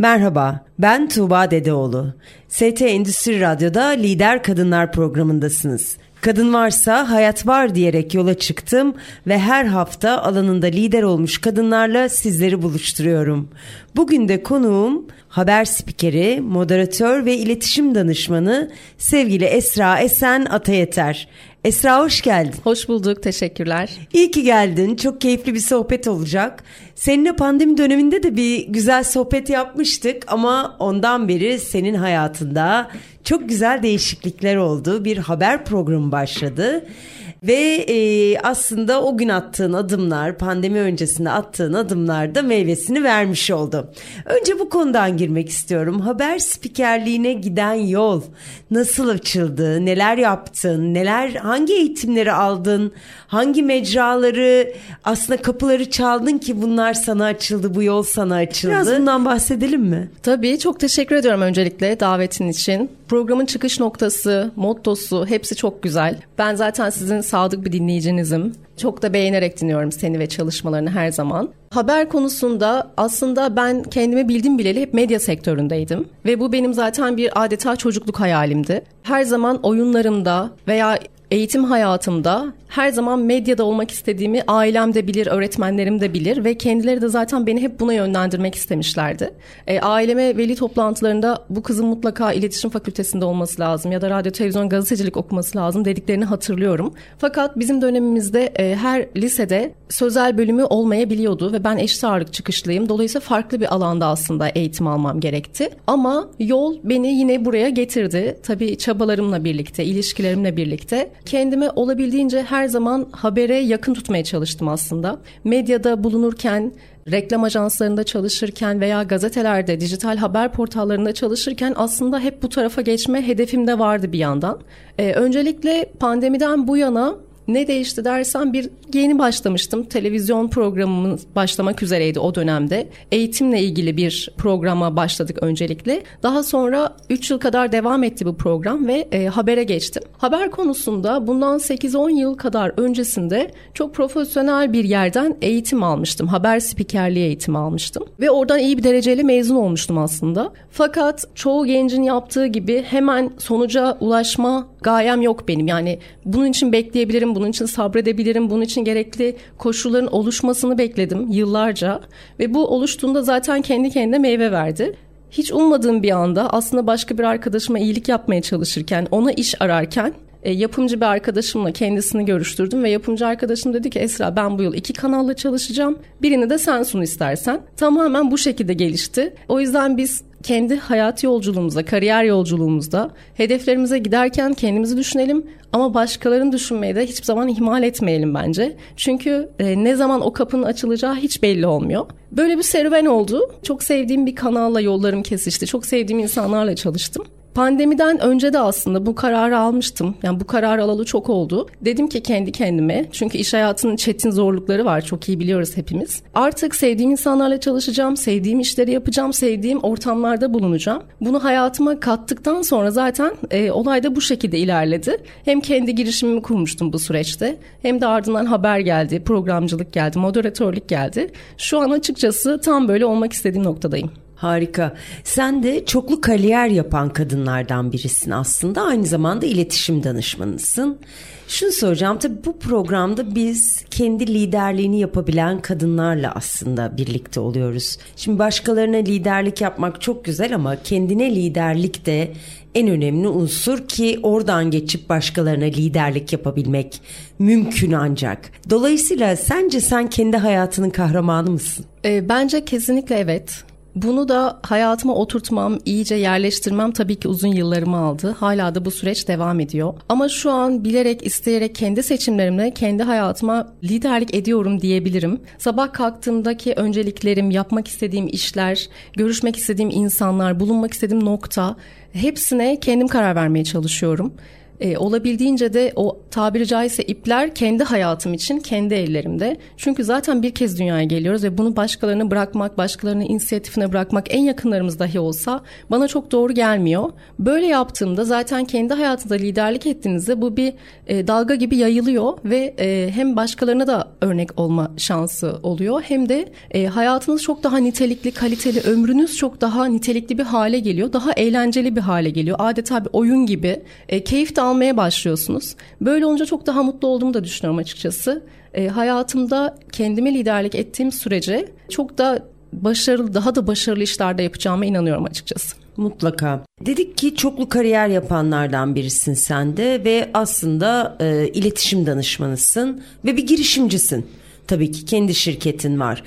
Merhaba, ben Tuğba Dedeoğlu. ST Endüstri Radyo'da Lider Kadınlar programındasınız. Kadın varsa hayat var diyerek yola çıktım ve her hafta alanında lider olmuş kadınlarla sizleri buluşturuyorum. Bugün de konuğum haber spikeri, moderatör ve iletişim danışmanı sevgili Esra Esen Atayeter. Esra hoş geldin. Hoş bulduk, teşekkürler. İyi ki geldin. Çok keyifli bir sohbet olacak. Seninle pandemi döneminde de bir güzel sohbet yapmıştık ama ondan beri senin hayatında çok güzel değişiklikler oldu. Bir haber programı başladı. Ve e, aslında o gün attığın adımlar, pandemi öncesinde attığın adımlar da meyvesini vermiş oldu. Önce bu konudan girmek istiyorum. Haber spikerliğine giden yol nasıl açıldı? Neler yaptın? Neler hangi eğitimleri aldın? Hangi mecraları aslında kapıları çaldın ki bunlar sana açıldı, bu yol sana açıldı? Biraz bundan bahsedelim mi? Tabii çok teşekkür ediyorum öncelikle davetin için. Programın çıkış noktası, mottosu hepsi çok güzel. Ben zaten sizin sadık bir dinleyicinizim. Çok da beğenerek dinliyorum seni ve çalışmalarını her zaman. Haber konusunda aslında ben kendimi bildim bileli hep medya sektöründeydim. Ve bu benim zaten bir adeta çocukluk hayalimdi. Her zaman oyunlarımda veya eğitim hayatımda her zaman medyada olmak istediğimi ailem de bilir, öğretmenlerim de bilir ve kendileri de zaten beni hep buna yönlendirmek istemişlerdi. E, aileme veli toplantılarında bu kızın mutlaka iletişim fakültesinde olması lazım ya da radyo, televizyon, gazetecilik okuması lazım dediklerini hatırlıyorum. Fakat bizim dönemimizde e, her lisede sözel bölümü olmayabiliyordu ve ben eşit ağırlık çıkışlıyım. Dolayısıyla farklı bir alanda aslında eğitim almam gerekti. Ama yol beni yine buraya getirdi. Tabii çabalarımla birlikte, ilişkilerimle birlikte kendime olabildiğince her zaman habere yakın tutmaya çalıştım aslında. Medyada bulunurken reklam ajanslarında çalışırken veya gazetelerde, dijital haber portallarında çalışırken aslında hep bu tarafa geçme hedefimde vardı bir yandan. Ee, öncelikle pandemiden bu yana ne değişti dersen bir yeni başlamıştım. Televizyon programımız başlamak üzereydi o dönemde. Eğitimle ilgili bir programa başladık öncelikle. Daha sonra 3 yıl kadar devam etti bu program ve e, habere geçtim. Haber konusunda bundan 8-10 yıl kadar öncesinde çok profesyonel bir yerden eğitim almıştım. Haber spikerliği eğitimi almıştım. Ve oradan iyi bir dereceyle mezun olmuştum aslında. Fakat çoğu gencin yaptığı gibi hemen sonuca ulaşma gayem yok benim. Yani bunun için bekleyebilirim, bunun için sabredebilirim, bunun için gerekli koşulların oluşmasını bekledim yıllarca ve bu oluştuğunda zaten kendi kendine meyve verdi. Hiç ummadığım bir anda aslında başka bir arkadaşıma iyilik yapmaya çalışırken, ona iş ararken e, yapımcı bir arkadaşımla kendisini görüştürdüm ve yapımcı arkadaşım dedi ki Esra ben bu yıl iki kanalla çalışacağım. Birini de sen sun istersen. Tamamen bu şekilde gelişti. O yüzden biz kendi hayat yolculuğumuzda, kariyer yolculuğumuzda hedeflerimize giderken kendimizi düşünelim ama başkalarını düşünmeyi de hiçbir zaman ihmal etmeyelim bence. Çünkü e, ne zaman o kapının açılacağı hiç belli olmuyor. Böyle bir serüven oldu. Çok sevdiğim bir kanalla yollarım kesişti. Çok sevdiğim insanlarla çalıştım. Pandemiden önce de aslında bu kararı almıştım. Yani bu karar alalı çok oldu. Dedim ki kendi kendime çünkü iş hayatının çetin zorlukları var çok iyi biliyoruz hepimiz. Artık sevdiğim insanlarla çalışacağım, sevdiğim işleri yapacağım, sevdiğim ortamlarda bulunacağım. Bunu hayatıma kattıktan sonra zaten e, olay da bu şekilde ilerledi. Hem kendi girişimimi kurmuştum bu süreçte hem de ardından haber geldi, programcılık geldi, moderatörlük geldi. Şu an açıkçası tam böyle olmak istediğim noktadayım. Harika. Sen de çoklu kariyer yapan kadınlardan birisin aslında. Aynı zamanda iletişim danışmanısın. Şunu soracağım tabii bu programda biz kendi liderliğini yapabilen kadınlarla aslında birlikte oluyoruz. Şimdi başkalarına liderlik yapmak çok güzel ama kendine liderlik de en önemli unsur ki oradan geçip başkalarına liderlik yapabilmek mümkün ancak. Dolayısıyla sence sen kendi hayatının kahramanı mısın? E, bence kesinlikle evet. Bunu da hayatıma oturtmam, iyice yerleştirmem tabii ki uzun yıllarımı aldı. Hala da bu süreç devam ediyor. Ama şu an bilerek, isteyerek kendi seçimlerimle kendi hayatıma liderlik ediyorum diyebilirim. Sabah kalktığımdaki önceliklerim, yapmak istediğim işler, görüşmek istediğim insanlar, bulunmak istediğim nokta hepsine kendim karar vermeye çalışıyorum. E, olabildiğince de o tabiri caizse ipler kendi hayatım için kendi ellerimde. Çünkü zaten bir kez dünyaya geliyoruz ve bunu başkalarına bırakmak, başkalarının inisiyatifine bırakmak en yakınlarımız dahi olsa bana çok doğru gelmiyor. Böyle yaptığımda zaten kendi hayatında liderlik ettiğinizde bu bir e, dalga gibi yayılıyor ve e, hem başkalarına da örnek olma şansı oluyor hem de e, hayatınız çok daha nitelikli, kaliteli, ömrünüz çok daha nitelikli bir hale geliyor. Daha eğlenceli bir hale geliyor. Adeta bir oyun gibi. E, keyif de almaya başlıyorsunuz. Böyle olunca çok daha mutlu olduğumu da düşünüyorum açıkçası. E, hayatımda kendime liderlik ettiğim sürece çok da başarılı, daha da başarılı işlerde yapacağıma inanıyorum açıkçası. Mutlaka. Dedik ki çoklu kariyer yapanlardan birisin sen de ve aslında e, iletişim danışmanısın ve bir girişimcisin. Tabii ki kendi şirketin var.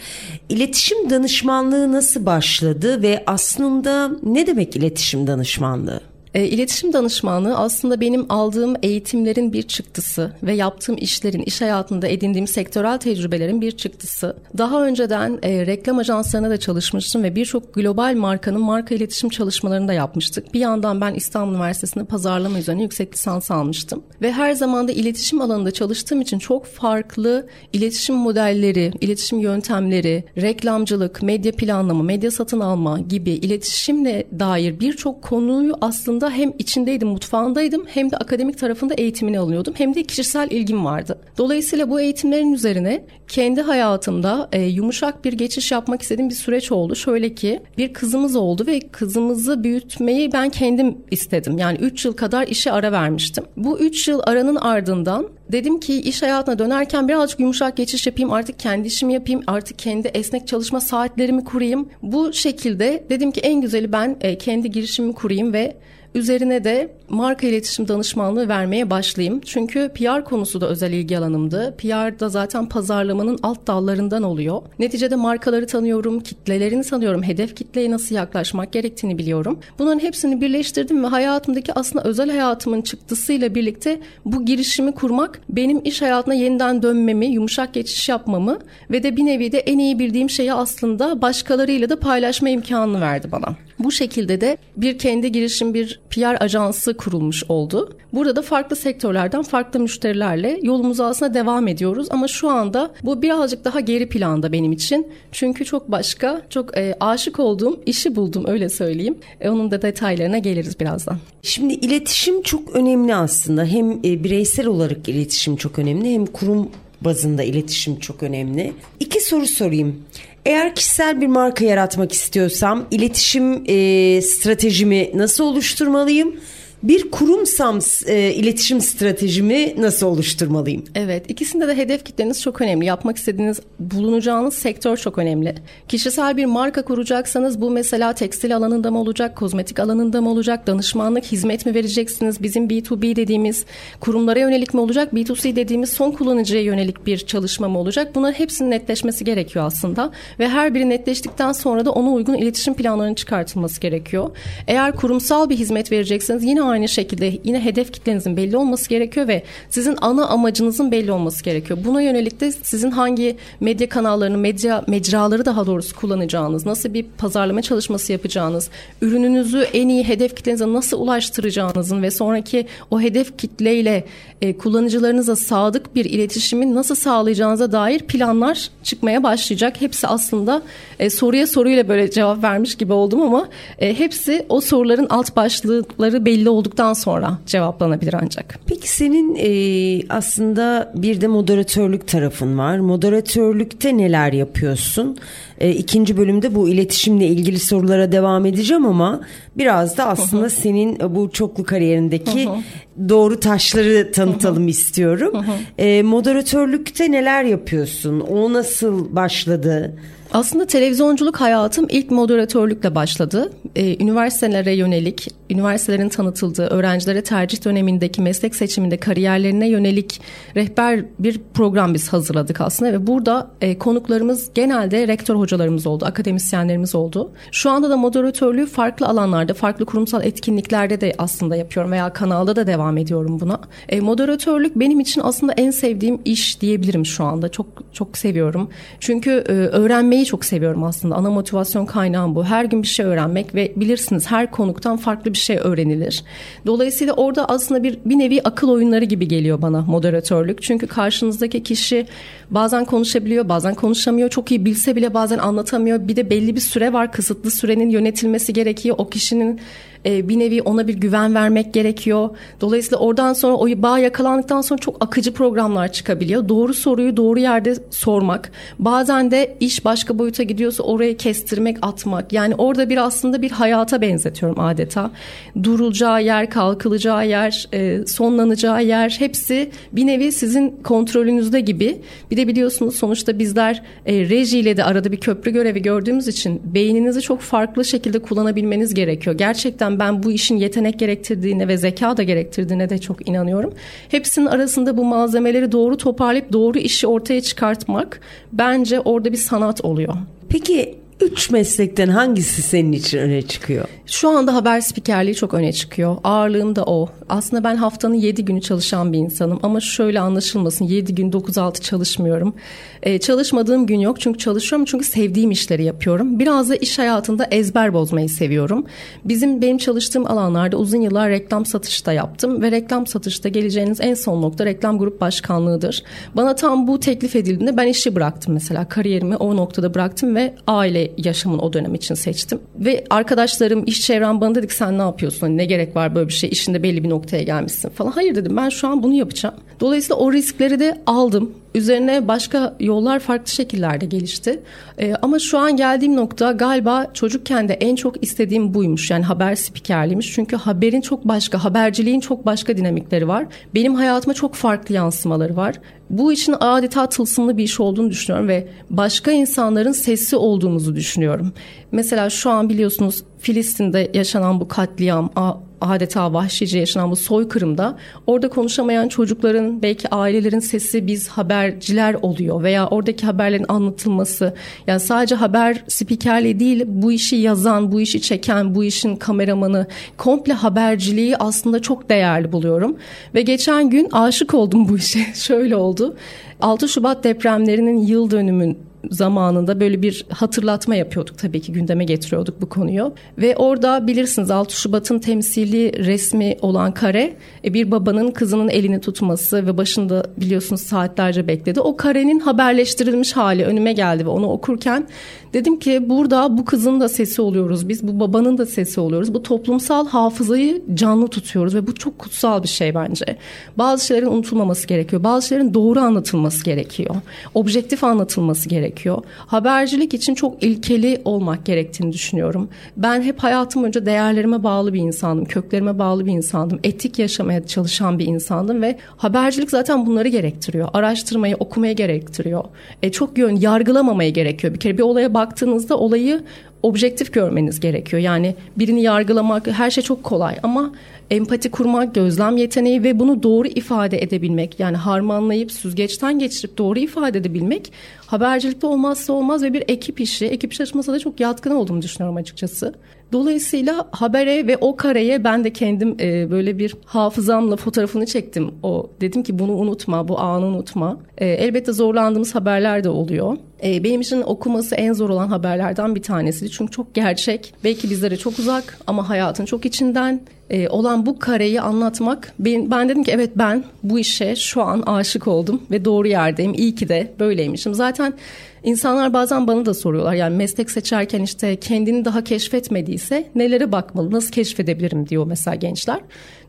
İletişim danışmanlığı nasıl başladı ve aslında ne demek iletişim danışmanlığı? E, iletişim danışmanlığı aslında benim aldığım eğitimlerin bir çıktısı ve yaptığım işlerin, iş hayatında edindiğim sektörel tecrübelerin bir çıktısı. Daha önceden e, reklam ajanslarına da çalışmıştım ve birçok global markanın marka iletişim çalışmalarını da yapmıştık. Bir yandan ben İstanbul Üniversitesi'nde pazarlama üzerine yüksek lisans almıştım. Ve her zaman da iletişim alanında çalıştığım için çok farklı iletişim modelleri, iletişim yöntemleri, reklamcılık, medya planlama, medya satın alma gibi iletişimle dair birçok konuyu aslında aslında hem içindeydim, mutfağındaydım hem de akademik tarafında eğitimini alıyordum. Hem de kişisel ilgim vardı. Dolayısıyla bu eğitimlerin üzerine kendi hayatımda e, yumuşak bir geçiş yapmak istediğim bir süreç oldu. Şöyle ki bir kızımız oldu ve kızımızı büyütmeyi ben kendim istedim. Yani 3 yıl kadar işe ara vermiştim. Bu 3 yıl aranın ardından dedim ki iş hayatına dönerken birazcık yumuşak geçiş yapayım. Artık kendi işimi yapayım. Artık kendi esnek çalışma saatlerimi kurayım. Bu şekilde dedim ki en güzeli ben e, kendi girişimimi kurayım ve Üzerine de marka iletişim danışmanlığı vermeye başlayayım. Çünkü PR konusu da özel ilgi alanımdı. PR da zaten pazarlamanın alt dallarından oluyor. Neticede markaları tanıyorum, kitlelerini tanıyorum, hedef kitleye nasıl yaklaşmak gerektiğini biliyorum. Bunların hepsini birleştirdim ve hayatımdaki aslında özel hayatımın çıktısıyla birlikte bu girişimi kurmak benim iş hayatına yeniden dönmemi, yumuşak geçiş yapmamı ve de bir nevi de en iyi bildiğim şeyi aslında başkalarıyla da paylaşma imkanını verdi bana. Bu şekilde de bir kendi girişim bir PR ajansı kurulmuş oldu. Burada da farklı sektörlerden farklı müşterilerle yolumuza aslında devam ediyoruz ama şu anda bu birazcık daha geri planda benim için. Çünkü çok başka, çok e, aşık olduğum işi buldum öyle söyleyeyim. E, onun da detaylarına geliriz birazdan. Şimdi iletişim çok önemli aslında. Hem e, bireysel olarak iletişim çok önemli hem kurum bazında iletişim çok önemli. İki soru sorayım. Eğer kişisel bir marka yaratmak istiyorsam iletişim e, stratejimi nasıl oluşturmalıyım? Bir kurumsam e, iletişim stratejimi nasıl oluşturmalıyım? Evet ikisinde de hedef kitleniz çok önemli. Yapmak istediğiniz bulunacağınız sektör çok önemli. Kişisel bir marka kuracaksanız bu mesela tekstil alanında mı olacak, kozmetik alanında mı olacak, danışmanlık hizmet mi vereceksiniz? Bizim B2B dediğimiz kurumlara yönelik mi olacak, B2C dediğimiz son kullanıcıya yönelik bir çalışma mı olacak? Bunların hepsinin netleşmesi gerekiyor aslında. Ve her biri netleştikten sonra da ona uygun iletişim planlarının çıkartılması gerekiyor. Eğer kurumsal bir hizmet verecekseniz yine aynı şekilde yine hedef kitlenizin belli olması gerekiyor ve sizin ana amacınızın belli olması gerekiyor. Buna yönelik de sizin hangi medya kanallarını, medya mecraları daha doğrusu kullanacağınız, nasıl bir pazarlama çalışması yapacağınız, ürününüzü en iyi hedef kitlenize nasıl ulaştıracağınızın ve sonraki o hedef kitleyle e, kullanıcılarınıza sadık bir iletişimi nasıl sağlayacağınıza dair planlar çıkmaya başlayacak. Hepsi aslında e, soruya soruyla böyle cevap vermiş gibi oldum ama e, hepsi o soruların alt başlıkları belli olduktan sonra cevaplanabilir ancak. Peki senin e, aslında bir de moderatörlük tarafın var. Moderatörlükte neler yapıyorsun? E, ikinci bölümde bu iletişimle ilgili sorulara devam edeceğim ama biraz da aslında senin bu çoklu kariyerindeki doğru taşları tanıtalım istiyorum. E, moderatörlükte neler yapıyorsun? O nasıl başladı? Aslında televizyonculuk hayatım ilk moderatörlükle başladı. Ee, üniversitelere yönelik, üniversitelerin tanıtıldığı, öğrencilere tercih dönemindeki meslek seçiminde kariyerlerine yönelik rehber bir program biz hazırladık aslında ve burada e, konuklarımız genelde rektör hocalarımız oldu, akademisyenlerimiz oldu. Şu anda da moderatörlüğü farklı alanlarda, farklı kurumsal etkinliklerde de aslında yapıyorum veya kanalda da devam ediyorum buna. E, moderatörlük benim için aslında en sevdiğim iş diyebilirim şu anda. Çok çok seviyorum. Çünkü e, öğrenmeyi çok seviyorum aslında. Ana motivasyon kaynağım bu. Her gün bir şey öğrenmek ve bilirsiniz her konuktan farklı bir şey öğrenilir. Dolayısıyla orada aslında bir bir nevi akıl oyunları gibi geliyor bana moderatörlük. Çünkü karşınızdaki kişi bazen konuşabiliyor, bazen konuşamıyor. Çok iyi bilse bile bazen anlatamıyor. Bir de belli bir süre var. Kısıtlı sürenin yönetilmesi gerekiyor. O kişinin e, bir nevi ona bir güven vermek gerekiyor. Dolayısıyla oradan sonra o bağ yakalandıktan sonra çok akıcı programlar çıkabiliyor. Doğru soruyu doğru yerde sormak. Bazen de iş başka boyuta gidiyorsa orayı kestirmek, atmak. Yani orada bir aslında bir hayata benzetiyorum adeta. Durulacağı yer, kalkılacağı yer, e, sonlanacağı yer hepsi bir nevi sizin kontrolünüzde gibi. Bir de biliyorsunuz sonuçta bizler e, rejiyle de arada bir köprü görevi gördüğümüz için beyninizi çok farklı şekilde kullanabilmeniz gerekiyor. Gerçekten yüzden ben bu işin yetenek gerektirdiğine ve zeka da gerektirdiğine de çok inanıyorum. Hepsinin arasında bu malzemeleri doğru toparlayıp doğru işi ortaya çıkartmak bence orada bir sanat oluyor. Peki üç meslekten hangisi senin için öne çıkıyor? Şu anda haber spikerliği çok öne çıkıyor. Ağırlığım da o. Aslında ben haftanın 7 günü çalışan bir insanım ama şöyle anlaşılmasın 7 gün 9-6 çalışmıyorum. Ee, çalışmadığım gün yok çünkü çalışıyorum çünkü sevdiğim işleri yapıyorum. Biraz da iş hayatında ezber bozmayı seviyorum. Bizim benim çalıştığım alanlarda uzun yıllar reklam satışta yaptım ve reklam satışta geleceğiniz en son nokta reklam grup başkanlığıdır. Bana tam bu teklif edildiğinde ben işi bıraktım mesela kariyerimi o noktada bıraktım ve aile yaşamın o dönem için seçtim. Ve arkadaşlarım, iş çevrem bana dedik sen ne yapıyorsun? Hani ne gerek var böyle bir şey? İşinde belli bir noktaya gelmişsin falan. Hayır dedim ben şu an bunu yapacağım. Dolayısıyla o riskleri de aldım. Üzerine başka yollar farklı şekillerde gelişti. Ee, ama şu an geldiğim nokta galiba çocukken de en çok istediğim buymuş. Yani haber spikerliğiymiş. Çünkü haberin çok başka, haberciliğin çok başka dinamikleri var. Benim hayatıma çok farklı yansımaları var. Bu işin adeta tılsımlı bir iş olduğunu düşünüyorum ve başka insanların sesi olduğumuzu düşünüyorum. Mesela şu an biliyorsunuz Filistin'de yaşanan bu katliam, adeta vahşice yaşanan bu soykırımda orada konuşamayan çocukların belki ailelerin sesi biz haberciler oluyor veya oradaki haberlerin anlatılması. Yani sadece haber spikerliği değil bu işi yazan, bu işi çeken, bu işin kameramanı komple haberciliği aslında çok değerli buluyorum. Ve geçen gün aşık oldum bu işe. Şöyle oldu. 6 Şubat depremlerinin yıl dönümün zamanında böyle bir hatırlatma yapıyorduk tabii ki gündeme getiriyorduk bu konuyu. Ve orada bilirsiniz 6 Şubat'ın temsili resmi olan kare e, bir babanın kızının elini tutması ve başında biliyorsunuz saatlerce bekledi. O karenin haberleştirilmiş hali önüme geldi ve onu okurken dedim ki burada bu kızın da sesi oluyoruz biz bu babanın da sesi oluyoruz. Bu toplumsal hafızayı canlı tutuyoruz ve bu çok kutsal bir şey bence. Bazı şeylerin unutulmaması gerekiyor. Bazı şeylerin doğru anlatılması gerekiyor. Objektif anlatılması gerekiyor gerekiyor. Habercilik için çok ilkeli olmak gerektiğini düşünüyorum. Ben hep hayatım boyunca değerlerime bağlı bir insandım, köklerime bağlı bir insandım, etik yaşamaya çalışan bir insandım ve habercilik zaten bunları gerektiriyor. Araştırmayı, okumaya gerektiriyor. E, çok yön yargılamamayı gerekiyor. Bir kere bir olaya baktığınızda olayı objektif görmeniz gerekiyor. Yani birini yargılamak her şey çok kolay ama empati kurmak, gözlem yeteneği ve bunu doğru ifade edebilmek yani harmanlayıp süzgeçten geçirip doğru ifade edebilmek habercilikte olmazsa olmaz ve bir ekip işi. Ekip çalışmasına da çok yatkın olduğumu düşünüyorum açıkçası. Dolayısıyla habere ve o kareye ben de kendim e, böyle bir hafızamla fotoğrafını çektim. O dedim ki bunu unutma, bu anı unutma. E, elbette zorlandığımız haberler de oluyor. E, benim için okuması en zor olan haberlerden bir tanesiydi. Çünkü çok gerçek, belki bizlere çok uzak ama hayatın çok içinden e, olan bu kareyi anlatmak. Ben, ben dedim ki evet ben bu işe şu an aşık oldum ve doğru yerdeyim. İyi ki de böyleymişim. Zaten İnsanlar bazen bana da soruyorlar yani meslek seçerken işte kendini daha keşfetmediyse nelere bakmalı, nasıl keşfedebilirim diyor mesela gençler.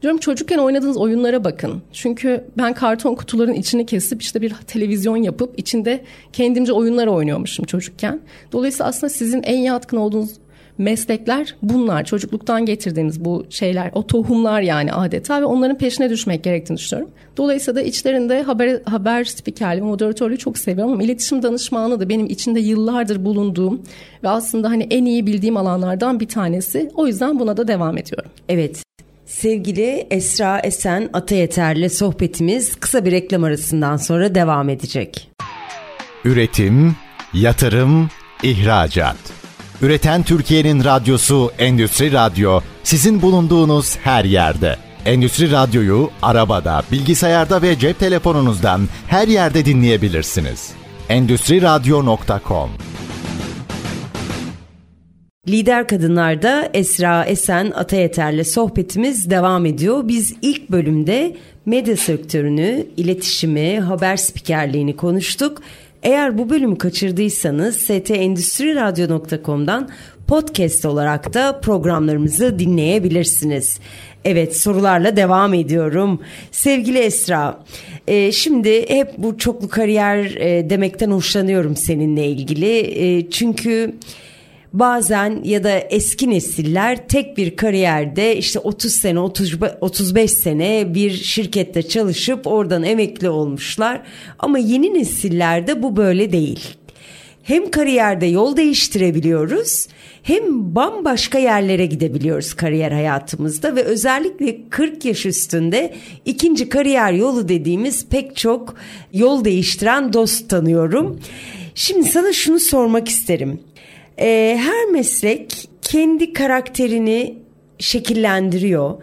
Diyorum çocukken oynadığınız oyunlara bakın. Çünkü ben karton kutuların içini kesip işte bir televizyon yapıp içinde kendimce oyunlar oynuyormuşum çocukken. Dolayısıyla aslında sizin en yatkın olduğunuz meslekler bunlar. Çocukluktan getirdiğimiz bu şeyler, o tohumlar yani adeta ve onların peşine düşmek gerektiğini düşünüyorum. Dolayısıyla da içlerinde haber, haber spikerliği, moderatörlüğü çok seviyorum ama iletişim danışmanlığı da benim içinde yıllardır bulunduğum ve aslında hani en iyi bildiğim alanlardan bir tanesi. O yüzden buna da devam ediyorum. Evet. Sevgili Esra Esen Atayeter'le sohbetimiz kısa bir reklam arasından sonra devam edecek. Üretim, yatırım, ihracat. Üreten Türkiye'nin radyosu Endüstri Radyo sizin bulunduğunuz her yerde. Endüstri Radyo'yu arabada, bilgisayarda ve cep telefonunuzdan her yerde dinleyebilirsiniz. Endüstri Radyo.com Lider Kadınlar'da Esra Esen Atayeter'le sohbetimiz devam ediyor. Biz ilk bölümde medya sektörünü, iletişimi, haber spikerliğini konuştuk. Eğer bu bölümü kaçırdıysanız stendüstriradyo.com'dan podcast olarak da programlarımızı dinleyebilirsiniz. Evet sorularla devam ediyorum. Sevgili Esra, e, şimdi hep bu çoklu kariyer e, demekten hoşlanıyorum seninle ilgili. E, çünkü bazen ya da eski nesiller tek bir kariyerde işte 30 sene 30, 35 sene bir şirkette çalışıp oradan emekli olmuşlar. Ama yeni nesillerde bu böyle değil. Hem kariyerde yol değiştirebiliyoruz hem bambaşka yerlere gidebiliyoruz kariyer hayatımızda ve özellikle 40 yaş üstünde ikinci kariyer yolu dediğimiz pek çok yol değiştiren dost tanıyorum. Şimdi sana şunu sormak isterim. Ee, her meslek kendi karakterini şekillendiriyor.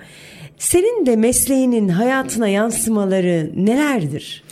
Senin de mesleğinin hayatına yansımaları nelerdir?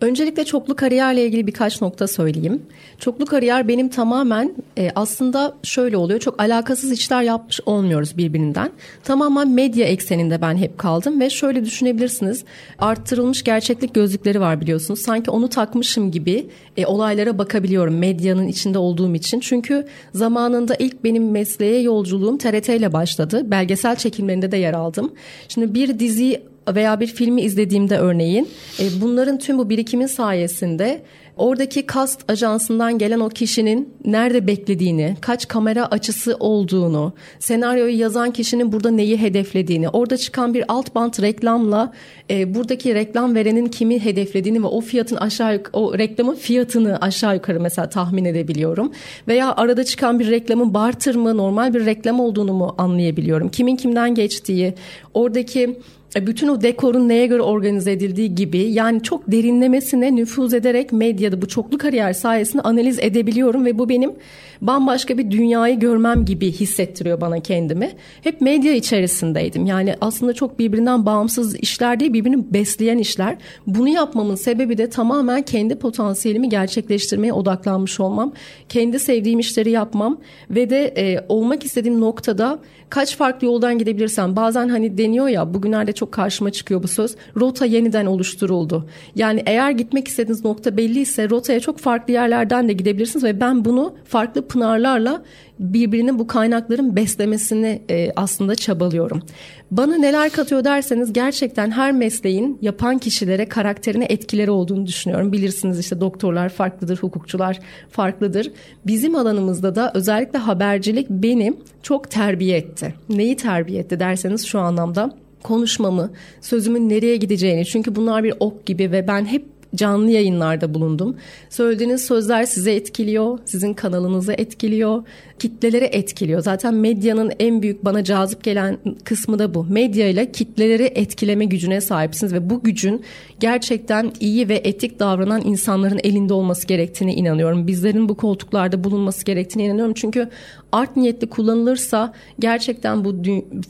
Öncelikle çoklu kariyerle ilgili birkaç nokta söyleyeyim. Çoklu kariyer benim tamamen e, aslında şöyle oluyor. Çok alakasız işler yapmış olmuyoruz birbirinden. Tamamen medya ekseninde ben hep kaldım ve şöyle düşünebilirsiniz. Arttırılmış gerçeklik gözlükleri var biliyorsunuz. Sanki onu takmışım gibi e, olaylara bakabiliyorum medyanın içinde olduğum için. Çünkü zamanında ilk benim mesleğe yolculuğum TRT ile başladı. Belgesel çekimlerinde de yer aldım. Şimdi bir dizi veya bir filmi izlediğimde örneğin e, bunların tüm bu birikimin sayesinde oradaki kast ajansından gelen o kişinin nerede beklediğini, kaç kamera açısı olduğunu, senaryoyu yazan kişinin burada neyi hedeflediğini, orada çıkan bir alt bant reklamla e, buradaki reklam verenin kimi hedeflediğini ve o fiyatın aşağı o reklamın fiyatını aşağı yukarı mesela tahmin edebiliyorum. Veya arada çıkan bir reklamın barter mı, normal bir reklam olduğunu mu anlayabiliyorum. Kimin kimden geçtiği, oradaki bütün o dekorun neye göre organize edildiği gibi yani çok derinlemesine nüfuz ederek medyada bu çoklu kariyer sayesinde analiz edebiliyorum ve bu benim bambaşka bir dünyayı görmem gibi hissettiriyor bana kendimi. Hep medya içerisindeydim. Yani aslında çok birbirinden bağımsız işler değil, birbirini besleyen işler. Bunu yapmamın sebebi de tamamen kendi potansiyelimi gerçekleştirmeye odaklanmış olmam. Kendi sevdiğim işleri yapmam ve de e, olmak istediğim noktada kaç farklı yoldan gidebilirsem bazen hani deniyor ya bugünlerde çok karşıma çıkıyor bu söz. Rota yeniden oluşturuldu. Yani eğer gitmek istediğiniz nokta belliyse rotaya çok farklı yerlerden de gidebilirsiniz ve ben bunu farklı pınarlarla birbirinin bu kaynakların beslemesini e, aslında çabalıyorum. Bana neler katıyor derseniz gerçekten her mesleğin yapan kişilere karakterine etkileri olduğunu düşünüyorum. Bilirsiniz işte doktorlar farklıdır, hukukçular farklıdır. Bizim alanımızda da özellikle habercilik beni çok terbiye etti. Neyi terbiye etti derseniz şu anlamda konuşmamı, sözümün nereye gideceğini. Çünkü bunlar bir ok gibi ve ben hep canlı yayınlarda bulundum. Söylediğiniz sözler size etkiliyor, sizin kanalınızı etkiliyor, kitleleri etkiliyor. Zaten medyanın en büyük bana cazip gelen kısmı da bu. Medya ile kitleleri etkileme gücüne sahipsiniz ve bu gücün gerçekten iyi ve etik davranan insanların elinde olması gerektiğine inanıyorum. Bizlerin bu koltuklarda bulunması gerektiğine inanıyorum. Çünkü art niyetli kullanılırsa gerçekten bu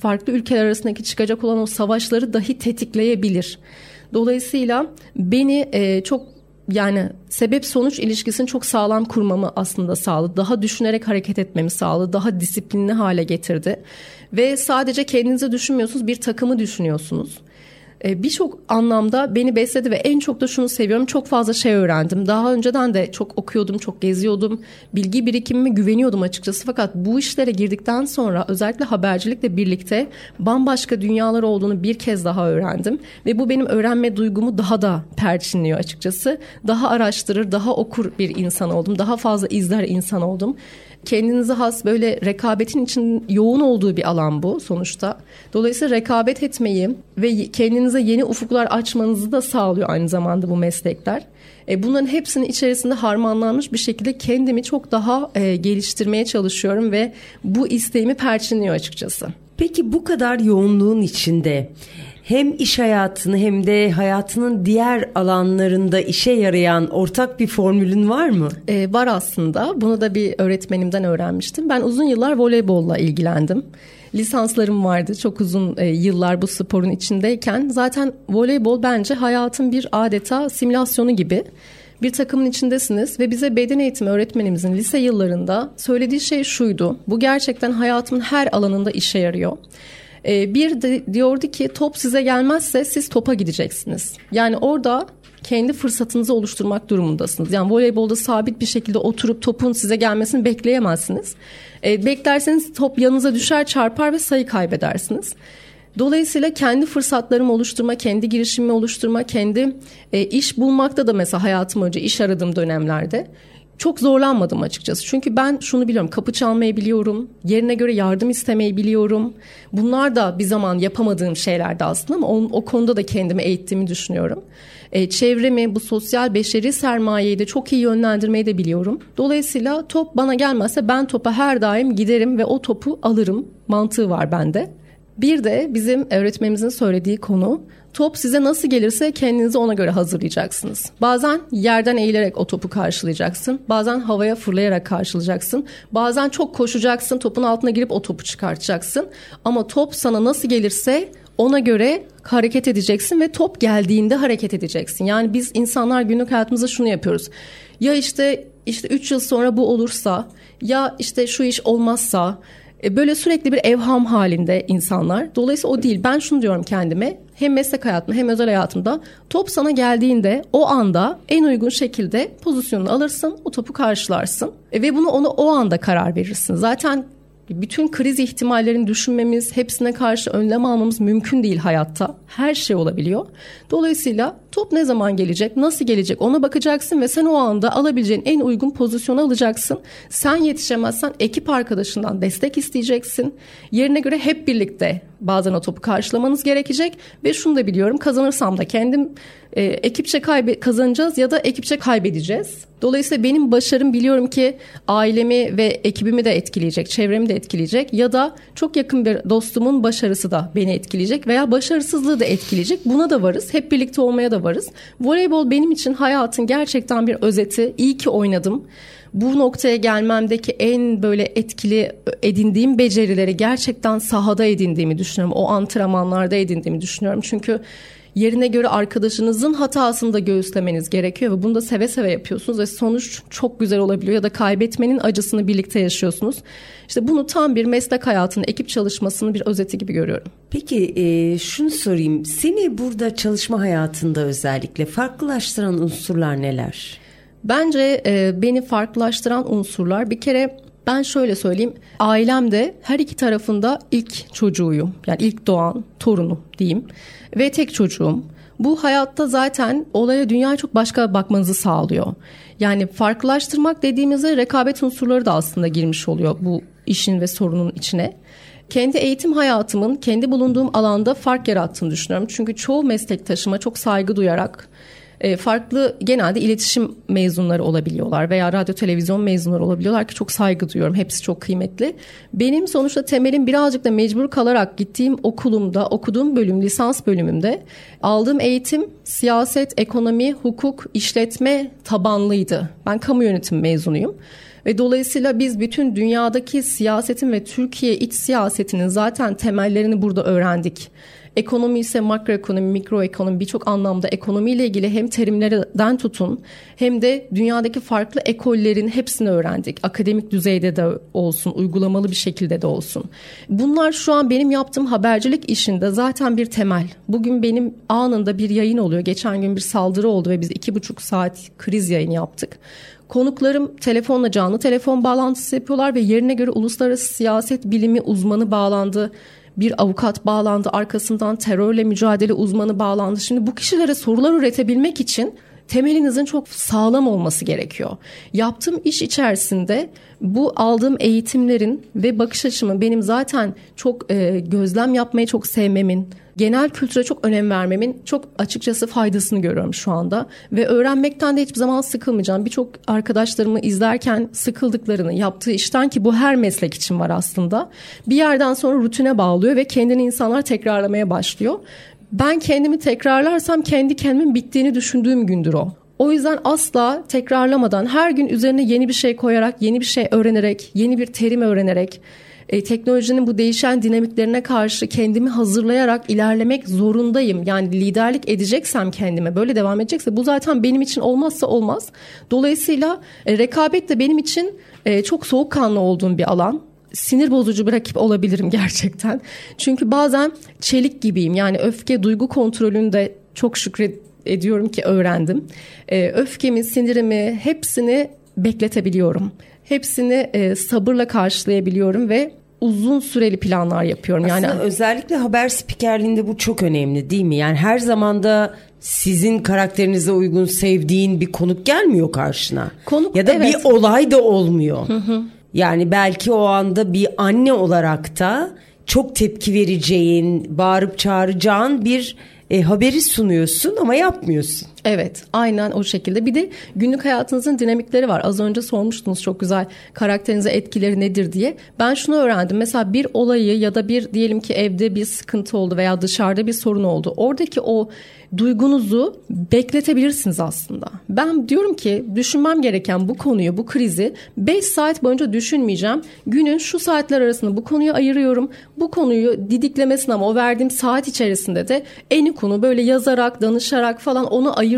farklı ülkeler arasındaki çıkacak olan o savaşları dahi tetikleyebilir. Dolayısıyla beni e, çok yani sebep sonuç ilişkisini çok sağlam kurmamı aslında sağladı. Daha düşünerek hareket etmemi sağladı. Daha disiplinli hale getirdi. Ve sadece kendinizi düşünmüyorsunuz bir takımı düşünüyorsunuz. E, birçok anlamda beni besledi ve en çok da şunu seviyorum. Çok fazla şey öğrendim. Daha önceden de çok okuyordum, çok geziyordum. Bilgi birikimime güveniyordum açıkçası. Fakat bu işlere girdikten sonra özellikle habercilikle birlikte bambaşka dünyalar olduğunu bir kez daha öğrendim. Ve bu benim öğrenme duygumu daha da perçinliyor açıkçası. Daha araştırır, daha okur bir insan oldum. Daha fazla izler insan oldum kendinize has böyle rekabetin için yoğun olduğu bir alan bu sonuçta. Dolayısıyla rekabet etmeyi ve kendinize yeni ufuklar açmanızı da sağlıyor aynı zamanda bu meslekler. E, bunların hepsinin içerisinde harmanlanmış bir şekilde kendimi çok daha e, geliştirmeye çalışıyorum ve bu isteğimi perçinliyor açıkçası. Peki bu kadar yoğunluğun içinde hem iş hayatını hem de hayatının diğer alanlarında işe yarayan ortak bir formülün var mı? Ee, var aslında. Bunu da bir öğretmenimden öğrenmiştim. Ben uzun yıllar voleybolla ilgilendim. Lisanslarım vardı çok uzun e, yıllar bu sporun içindeyken. Zaten voleybol bence hayatın bir adeta simülasyonu gibi bir takımın içindesiniz ve bize beden eğitimi öğretmenimizin lise yıllarında söylediği şey şuydu. Bu gerçekten hayatımın her alanında işe yarıyor. E, bir de diyordu ki top size gelmezse siz topa gideceksiniz. Yani orada kendi fırsatınızı oluşturmak durumundasınız. Yani voleybolda sabit bir şekilde oturup topun size gelmesini bekleyemezsiniz. E, beklerseniz top yanınıza düşer çarpar ve sayı kaybedersiniz. Dolayısıyla kendi fırsatlarımı oluşturma, kendi girişimimi oluşturma, kendi e, iş bulmakta da mesela hayatım önce iş aradığım dönemlerde çok zorlanmadım açıkçası. Çünkü ben şunu biliyorum. Kapı çalmayı biliyorum. Yerine göre yardım istemeyi biliyorum. Bunlar da bir zaman yapamadığım şeylerdi aslında ama o, o konuda da kendimi eğittiğimi düşünüyorum. E, çevremi, bu sosyal beşeri sermayeyi de çok iyi yönlendirmeyi de biliyorum. Dolayısıyla top bana gelmezse ben topa her daim giderim ve o topu alırım mantığı var bende. Bir de bizim öğretmenimizin söylediği konu Top size nasıl gelirse kendinizi ona göre hazırlayacaksınız. Bazen yerden eğilerek o topu karşılayacaksın. Bazen havaya fırlayarak karşılayacaksın. Bazen çok koşacaksın, topun altına girip o topu çıkartacaksın. Ama top sana nasıl gelirse ona göre hareket edeceksin ve top geldiğinde hareket edeceksin. Yani biz insanlar günlük hayatımızda şunu yapıyoruz. Ya işte işte 3 yıl sonra bu olursa ya işte şu iş olmazsa e, böyle sürekli bir evham halinde insanlar. Dolayısıyla o değil. Ben şunu diyorum kendime. Hem meslek hayatımda hem özel hayatımda top sana geldiğinde o anda en uygun şekilde pozisyonunu alırsın, o topu karşılarsın. E, ve bunu onu o anda karar verirsin. Zaten bütün kriz ihtimallerini düşünmemiz, hepsine karşı önlem almamız mümkün değil hayatta. Her şey olabiliyor. Dolayısıyla top ne zaman gelecek, nasıl gelecek ona bakacaksın ve sen o anda alabileceğin en uygun pozisyonu alacaksın. Sen yetişemezsen ekip arkadaşından destek isteyeceksin. Yerine göre hep birlikte bazen o topu karşılamanız gerekecek ve şunu da biliyorum kazanırsam da kendim e, ekipçe kaybe kazanacağız ya da ekipçe kaybedeceğiz. Dolayısıyla benim başarım biliyorum ki ailemi ve ekibimi de etkileyecek, çevremi de etkileyecek ya da çok yakın bir dostumun başarısı da beni etkileyecek veya başarısızlığı da etkileyecek. Buna da varız. Hep birlikte olmaya da varız. Voleybol benim için hayatın gerçekten bir özeti. İyi ki oynadım bu noktaya gelmemdeki en böyle etkili edindiğim becerileri gerçekten sahada edindiğimi düşünüyorum. O antrenmanlarda edindiğimi düşünüyorum. Çünkü yerine göre arkadaşınızın hatasını da göğüslemeniz gerekiyor ve bunu da seve seve yapıyorsunuz ve sonuç çok güzel olabiliyor ya da kaybetmenin acısını birlikte yaşıyorsunuz. İşte bunu tam bir meslek hayatının ekip çalışmasının bir özeti gibi görüyorum. Peki e, şunu sorayım. Seni burada çalışma hayatında özellikle farklılaştıran unsurlar neler? Bence e, beni farklılaştıran unsurlar bir kere ben şöyle söyleyeyim. Ailemde her iki tarafında ilk çocuğuyum. Yani ilk doğan torunu diyeyim. Ve tek çocuğum. Bu hayatta zaten olaya dünyaya çok başka bakmanızı sağlıyor. Yani farklılaştırmak dediğimizde rekabet unsurları da aslında girmiş oluyor bu işin ve sorunun içine. Kendi eğitim hayatımın kendi bulunduğum alanda fark yarattığını düşünüyorum. Çünkü çoğu meslektaşıma çok saygı duyarak e, farklı genelde iletişim mezunları olabiliyorlar veya radyo televizyon mezunları olabiliyorlar ki çok saygı duyuyorum. Hepsi çok kıymetli. Benim sonuçta temelim birazcık da mecbur kalarak gittiğim okulumda, okuduğum bölüm, lisans bölümümde aldığım eğitim siyaset, ekonomi, hukuk, işletme tabanlıydı. Ben kamu yönetimi mezunuyum. Ve dolayısıyla biz bütün dünyadaki siyasetin ve Türkiye iç siyasetinin zaten temellerini burada öğrendik. Ekonomi ise makroekonomi, mikroekonomi birçok anlamda ekonomiyle ilgili hem terimlerden tutun hem de dünyadaki farklı ekollerin hepsini öğrendik. Akademik düzeyde de olsun, uygulamalı bir şekilde de olsun. Bunlar şu an benim yaptığım habercilik işinde zaten bir temel. Bugün benim anında bir yayın oluyor. Geçen gün bir saldırı oldu ve biz iki buçuk saat kriz yayını yaptık. Konuklarım telefonla canlı telefon bağlantısı yapıyorlar ve yerine göre uluslararası siyaset bilimi uzmanı bağlandı bir avukat bağlandı arkasından terörle mücadele uzmanı bağlandı. Şimdi bu kişilere sorular üretebilmek için temelinizin çok sağlam olması gerekiyor. Yaptığım iş içerisinde bu aldığım eğitimlerin ve bakış açımın benim zaten çok e, gözlem yapmayı çok sevmemin, genel kültüre çok önem vermemin çok açıkçası faydasını görüyorum şu anda. Ve öğrenmekten de hiçbir zaman sıkılmayacağım. Birçok arkadaşlarımı izlerken sıkıldıklarını yaptığı işten ki bu her meslek için var aslında. Bir yerden sonra rutine bağlıyor ve kendini insanlar tekrarlamaya başlıyor. Ben kendimi tekrarlarsam kendi kendimin bittiğini düşündüğüm gündür o. O yüzden asla tekrarlamadan her gün üzerine yeni bir şey koyarak, yeni bir şey öğrenerek, yeni bir terim öğrenerek e, teknolojinin bu değişen dinamiklerine karşı kendimi hazırlayarak ilerlemek zorundayım. Yani liderlik edeceksem kendime böyle devam edecekse bu zaten benim için olmazsa olmaz. Dolayısıyla e, rekabet de benim için e, çok soğukkanlı olduğum bir alan sinir bozucu bir rakip olabilirim gerçekten. Çünkü bazen çelik gibiyim. Yani öfke duygu kontrolünde çok şükrediyorum ki öğrendim. Ee, öfkemi, sinirimi hepsini bekletebiliyorum. Hepsini e, sabırla karşılayabiliyorum ve uzun süreli planlar yapıyorum. Aslında yani özellikle haber spikerliğinde bu çok önemli değil mi? Yani her zamanda sizin karakterinize uygun sevdiğin bir konuk gelmiyor karşına. Konuk, ya da evet. bir olay da olmuyor. Yani belki o anda bir anne olarak da çok tepki vereceğin, bağırıp çağıracağın bir e, haberi sunuyorsun ama yapmıyorsun. Evet aynen o şekilde. Bir de günlük hayatınızın dinamikleri var. Az önce sormuştunuz çok güzel karakterinize etkileri nedir diye. Ben şunu öğrendim. Mesela bir olayı ya da bir diyelim ki evde bir sıkıntı oldu veya dışarıda bir sorun oldu. Oradaki o duygunuzu bekletebilirsiniz aslında. Ben diyorum ki düşünmem gereken bu konuyu, bu krizi 5 saat boyunca düşünmeyeceğim. Günün şu saatler arasında bu konuyu ayırıyorum. Bu konuyu didiklemesin ama o verdiğim saat içerisinde de en konu böyle yazarak, danışarak falan onu ayırıyorum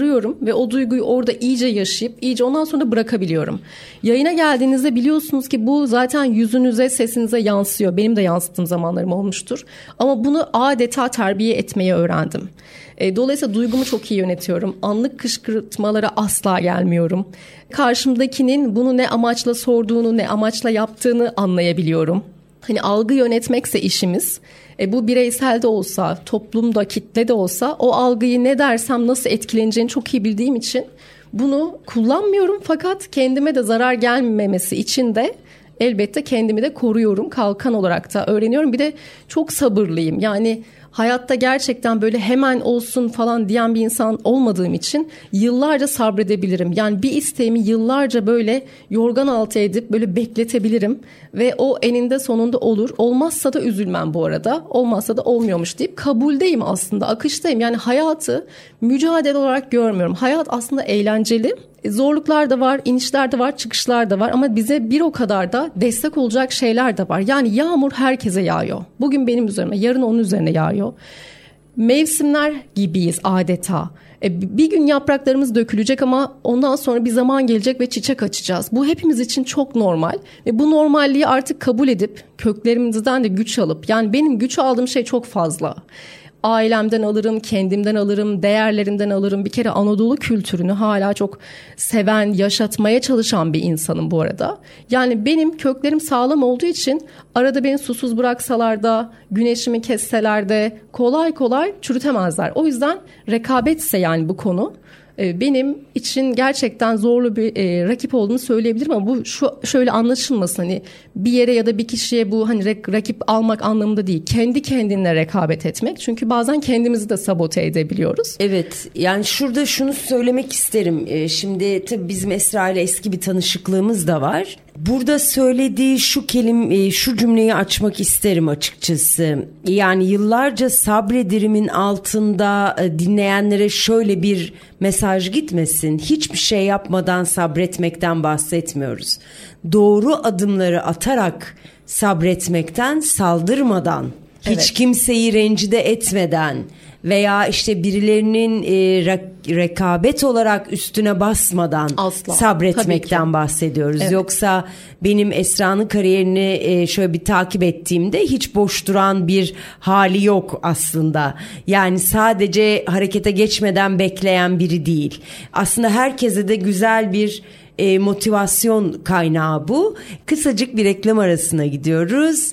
ve o duyguyu orada iyice yaşayıp iyice ondan sonra bırakabiliyorum. Yayına geldiğinizde biliyorsunuz ki bu zaten yüzünüze, sesinize yansıyor. Benim de yansıttığım zamanlarım olmuştur. Ama bunu adeta terbiye etmeyi öğrendim. E, dolayısıyla duygumu çok iyi yönetiyorum. Anlık kışkırtmalara asla gelmiyorum. Karşımdakinin bunu ne amaçla sorduğunu, ne amaçla yaptığını anlayabiliyorum. Hani algı yönetmekse işimiz. E, bu bireysel de olsa, toplumda, kitle de olsa o algıyı ne dersem nasıl etkileneceğini çok iyi bildiğim için bunu kullanmıyorum fakat kendime de zarar gelmemesi için de elbette kendimi de koruyorum. Kalkan olarak da öğreniyorum. Bir de çok sabırlıyım. Yani hayatta gerçekten böyle hemen olsun falan diyen bir insan olmadığım için yıllarca sabredebilirim. Yani bir isteğimi yıllarca böyle yorgan altı edip böyle bekletebilirim ve o eninde sonunda olur. Olmazsa da üzülmem bu arada. Olmazsa da olmuyormuş deyip kabuldeyim aslında. Akıştayım. Yani hayatı mücadele olarak görmüyorum. Hayat aslında eğlenceli. Zorluklar da var, inişler de var, çıkışlar da var ama bize bir o kadar da destek olacak şeyler de var. Yani yağmur herkese yağıyor. Bugün benim üzerime, yarın onun üzerine yağıyor. Mevsimler gibiyiz adeta. E, bir gün yapraklarımız dökülecek ama ondan sonra bir zaman gelecek ve çiçek açacağız. Bu hepimiz için çok normal ve bu normalliği artık kabul edip köklerimizden de güç alıp yani benim güç aldığım şey çok fazla ailemden alırım, kendimden alırım, değerlerimden alırım. Bir kere Anadolu kültürünü hala çok seven, yaşatmaya çalışan bir insanım bu arada. Yani benim köklerim sağlam olduğu için arada beni susuz bıraksalar da, güneşimi kesseler de kolay kolay çürütemezler. O yüzden rekabetse yani bu konu benim için gerçekten zorlu bir e, rakip olduğunu söyleyebilirim ama bu şu şöyle anlaşılmasın hani bir yere ya da bir kişiye bu hani rakip almak anlamında değil. Kendi kendinle rekabet etmek. Çünkü bazen kendimizi de sabote edebiliyoruz. Evet yani şurada şunu söylemek isterim. Ee, şimdi tabii bizim Esra ile eski bir tanışıklığımız da var. Burada söylediği şu kelime, şu cümleyi açmak isterim açıkçası. Yani yıllarca sabredirimin altında e, dinleyenlere şöyle bir mesaj gitmesin. Hiçbir şey yapmadan sabretmekten bahsetmiyoruz. Doğru adımları atarak sabretmekten, saldırmadan Hiç Evet. kimseyi rencide etmeden veya işte birilerinin e, re- rekabet olarak üstüne basmadan Asla. sabretmekten bahsediyoruz. Evet. Yoksa benim Esra'nın kariyerini e, şöyle bir takip ettiğimde hiç boş duran bir hali yok aslında. Yani sadece harekete geçmeden bekleyen biri değil. Aslında herkese de güzel bir e, motivasyon kaynağı bu. Kısacık bir reklam arasına gidiyoruz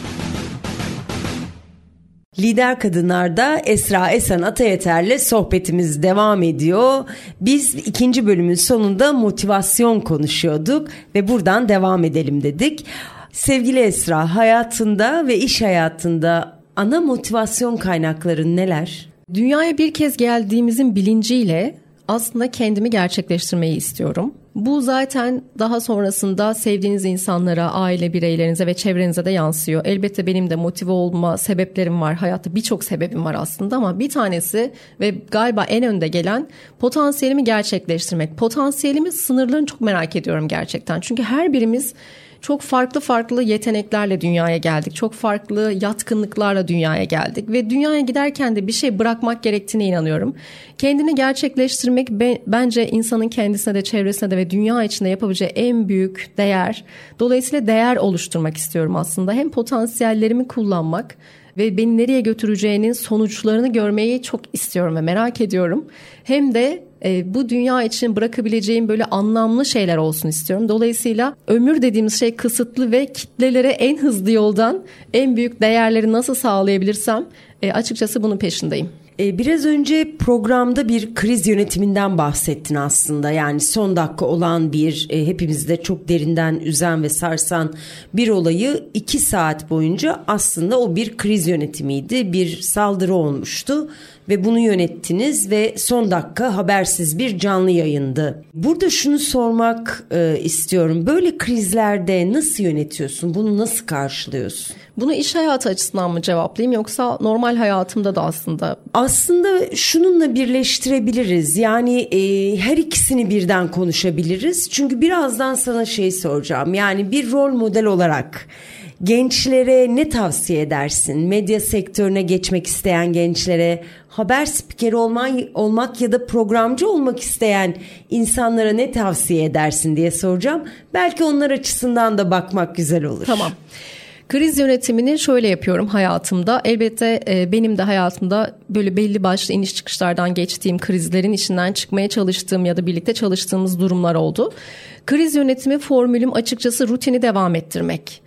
Lider Kadınlar'da Esra Esen Atayeter'le sohbetimiz devam ediyor. Biz ikinci bölümün sonunda motivasyon konuşuyorduk ve buradan devam edelim dedik. Sevgili Esra, hayatında ve iş hayatında ana motivasyon kaynakların neler? Dünyaya bir kez geldiğimizin bilinciyle aslında kendimi gerçekleştirmeyi istiyorum. Bu zaten daha sonrasında sevdiğiniz insanlara, aile bireylerinize ve çevrenize de yansıyor. Elbette benim de motive olma sebeplerim var. Hayatta birçok sebebim var aslında ama bir tanesi ve galiba en önde gelen potansiyelimi gerçekleştirmek. Potansiyelimin sınırlarını çok merak ediyorum gerçekten. Çünkü her birimiz çok farklı farklı yeteneklerle dünyaya geldik. Çok farklı yatkınlıklarla dünyaya geldik ve dünyaya giderken de bir şey bırakmak gerektiğine inanıyorum. Kendini gerçekleştirmek be- bence insanın kendisine de çevresine de ve dünya içinde yapabileceği en büyük değer. Dolayısıyla değer oluşturmak istiyorum aslında. Hem potansiyellerimi kullanmak ve beni nereye götüreceğinin sonuçlarını görmeyi çok istiyorum ve merak ediyorum. Hem de e, bu dünya için bırakabileceğim böyle anlamlı şeyler olsun istiyorum. Dolayısıyla ömür dediğimiz şey kısıtlı ve kitlelere en hızlı yoldan en büyük değerleri nasıl sağlayabilirsem e, açıkçası bunun peşindeyim. Ee, Biraz önce programda bir kriz yönetiminden bahsettin aslında. Yani son dakika olan bir e, hepimizi de çok derinden üzen ve sarsan bir olayı iki saat boyunca aslında o bir kriz yönetimiydi. Bir saldırı olmuştu ve bunu yönettiniz ve son dakika habersiz bir canlı yayındı. Burada şunu sormak e, istiyorum. Böyle krizlerde nasıl yönetiyorsun? Bunu nasıl karşılıyorsun? Bunu iş hayatı açısından mı cevaplayayım yoksa normal hayatımda da aslında Aslında şununla birleştirebiliriz. Yani e, her ikisini birden konuşabiliriz. Çünkü birazdan sana şey soracağım. Yani bir rol model olarak gençlere ne tavsiye edersin? Medya sektörüne geçmek isteyen gençlere, haber spikeri olmak, olmak ya da programcı olmak isteyen insanlara ne tavsiye edersin diye soracağım. Belki onlar açısından da bakmak güzel olur. Tamam. Kriz yönetimini şöyle yapıyorum hayatımda. Elbette e, benim de hayatımda böyle belli başlı iniş çıkışlardan geçtiğim krizlerin içinden çıkmaya çalıştığım ya da birlikte çalıştığımız durumlar oldu. Kriz yönetimi formülüm açıkçası rutini devam ettirmek.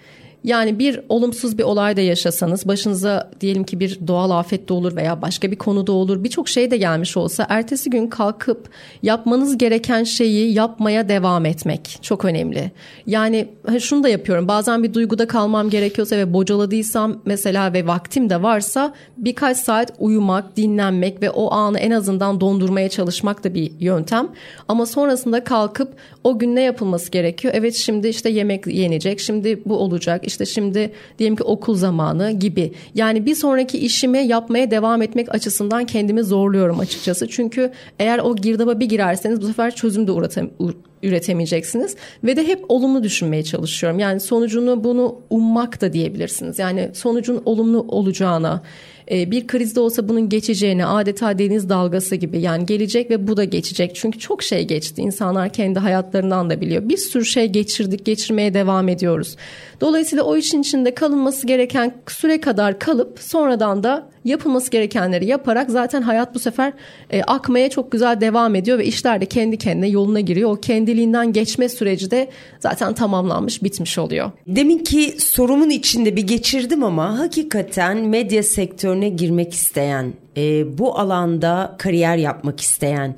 Yani bir olumsuz bir olay da yaşasanız başınıza diyelim ki bir doğal afet de olur veya başka bir konu da olur birçok şey de gelmiş olsa ertesi gün kalkıp yapmanız gereken şeyi yapmaya devam etmek çok önemli. Yani ha, şunu da yapıyorum bazen bir duyguda kalmam gerekiyorsa ve bocaladıysam mesela ve vaktim de varsa birkaç saat uyumak, dinlenmek ve o anı en azından dondurmaya çalışmak da bir yöntem. Ama sonrasında kalkıp o gün ne yapılması gerekiyor? Evet şimdi işte yemek yenecek, şimdi bu olacak, işte şimdi diyelim ki okul zamanı gibi. Yani bir sonraki işimi yapmaya devam etmek açısından kendimi zorluyorum açıkçası. Çünkü eğer o girdaba bir girerseniz bu sefer çözüm de üretem- üretemeyeceksiniz ve de hep olumlu düşünmeye çalışıyorum. Yani sonucunu bunu ummak da diyebilirsiniz. Yani sonucun olumlu olacağına, e, bir krizde olsa bunun geçeceğine adeta deniz dalgası gibi yani gelecek ve bu da geçecek. Çünkü çok şey geçti. İnsanlar kendi hayatlarından da biliyor. Bir sürü şey geçirdik, geçirmeye devam ediyoruz. Dolayısıyla o işin içinde kalınması gereken süre kadar kalıp sonradan da yapılması gerekenleri yaparak zaten hayat bu sefer e, akmaya çok güzel devam ediyor ve işler de kendi kendine yoluna giriyor. O kendiliğinden geçme süreci de zaten tamamlanmış, bitmiş oluyor. Demin ki sorumun içinde bir geçirdim ama hakikaten medya sektörüne girmek isteyen, e, bu alanda kariyer yapmak isteyen,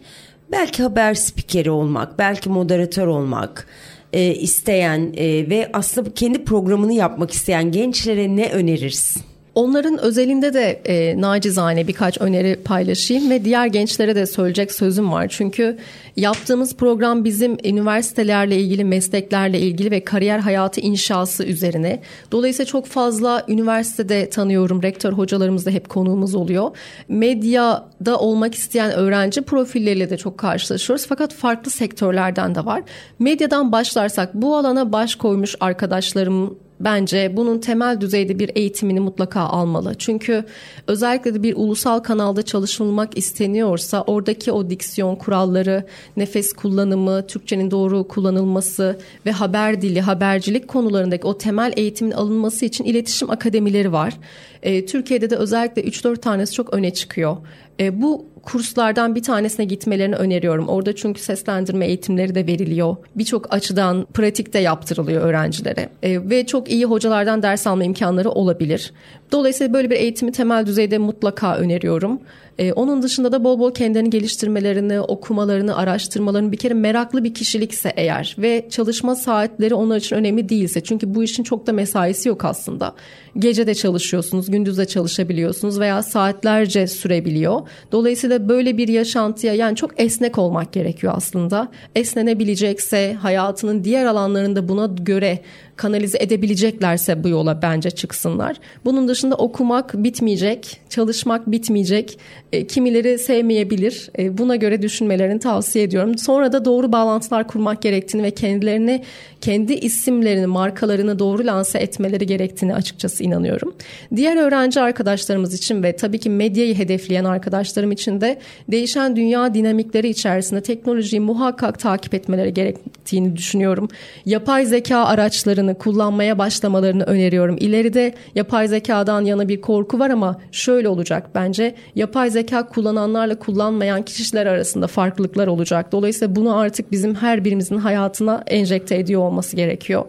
belki haber spikeri olmak, belki moderatör olmak e, isteyen e, ve aslında kendi programını yapmak isteyen gençlere ne önerirsin? Onların özelinde de e, nacizane birkaç öneri paylaşayım ve diğer gençlere de söyleyecek sözüm var. Çünkü yaptığımız program bizim üniversitelerle ilgili, mesleklerle ilgili ve kariyer hayatı inşası üzerine. Dolayısıyla çok fazla üniversitede tanıyorum. Rektör hocalarımız da hep konuğumuz oluyor. Medyada olmak isteyen öğrenci profilleriyle de çok karşılaşıyoruz. Fakat farklı sektörlerden de var. Medyadan başlarsak bu alana baş koymuş arkadaşlarım bence bunun temel düzeyde bir eğitimini mutlaka almalı. Çünkü özellikle de bir ulusal kanalda çalışılmak isteniyorsa oradaki o diksiyon kuralları, nefes kullanımı, Türkçenin doğru kullanılması ve haber dili, habercilik konularındaki o temel eğitimin alınması için iletişim akademileri var. E, Türkiye'de de özellikle 3-4 tanesi çok öne çıkıyor. E, bu kurslardan bir tanesine gitmelerini öneriyorum. Orada çünkü seslendirme eğitimleri de veriliyor. Birçok açıdan pratikte yaptırılıyor öğrencilere. E, ve çok iyi hocalardan ders alma imkanları olabilir. Dolayısıyla böyle bir eğitimi temel düzeyde mutlaka öneriyorum. Ee, onun dışında da bol bol kendini geliştirmelerini, okumalarını, araştırmalarını bir kere meraklı bir kişilikse eğer ve çalışma saatleri onlar için önemli değilse çünkü bu işin çok da mesaisi yok aslında. Gece de çalışıyorsunuz, gündüz de çalışabiliyorsunuz veya saatlerce sürebiliyor. Dolayısıyla böyle bir yaşantıya yani çok esnek olmak gerekiyor aslında. Esnenebilecekse hayatının diğer alanlarında buna göre kanalize edebileceklerse bu yola bence çıksınlar. Bunun dışında okumak bitmeyecek, çalışmak bitmeyecek. E, kimileri sevmeyebilir. E, buna göre düşünmelerini tavsiye ediyorum. Sonra da doğru bağlantılar kurmak gerektiğini ve kendilerini, kendi isimlerini, markalarını doğru lanse etmeleri gerektiğini açıkçası inanıyorum. Diğer öğrenci arkadaşlarımız için ve tabii ki medyayı hedefleyen arkadaşlarım için de değişen dünya dinamikleri içerisinde teknolojiyi muhakkak takip etmeleri gerektiğini düşünüyorum. Yapay zeka araçlarını kullanmaya başlamalarını öneriyorum. İleride yapay zekadan yana bir korku var ama şöyle olacak bence. Yapay zeka kullananlarla kullanmayan kişiler arasında farklılıklar olacak. Dolayısıyla bunu artık bizim her birimizin hayatına enjekte ediyor olması gerekiyor.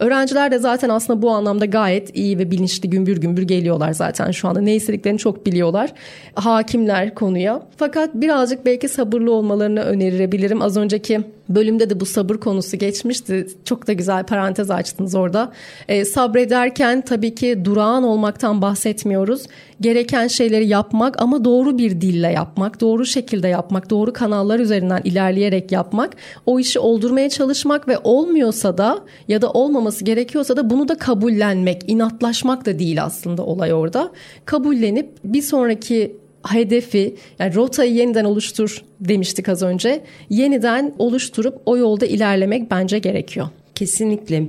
Öğrenciler de zaten aslında bu anlamda gayet iyi ve bilinçli gümbür gümbür geliyorlar zaten şu anda. Ne istediklerini çok biliyorlar. Hakimler konuya. Fakat birazcık belki sabırlı olmalarını önerebilirim. Az önceki bölümde de bu sabır konusu geçmişti. Çok da güzel parantez açtınız orada. E, sabrederken tabii ki durağan olmaktan bahsetmiyoruz. Gereken şeyleri yapmak ama doğru bir dille yapmak, doğru şekilde yapmak, doğru kanallar üzerinden ilerleyerek yapmak, o işi oldurmaya çalışmak ve olmuyorsa da ya da olmaması gerekiyorsa da bunu da kabullenmek, inatlaşmak da değil aslında olay orada. Kabullenip bir sonraki hedefi yani rotayı yeniden oluştur demiştik az önce. Yeniden oluşturup o yolda ilerlemek bence gerekiyor. Kesinlikle.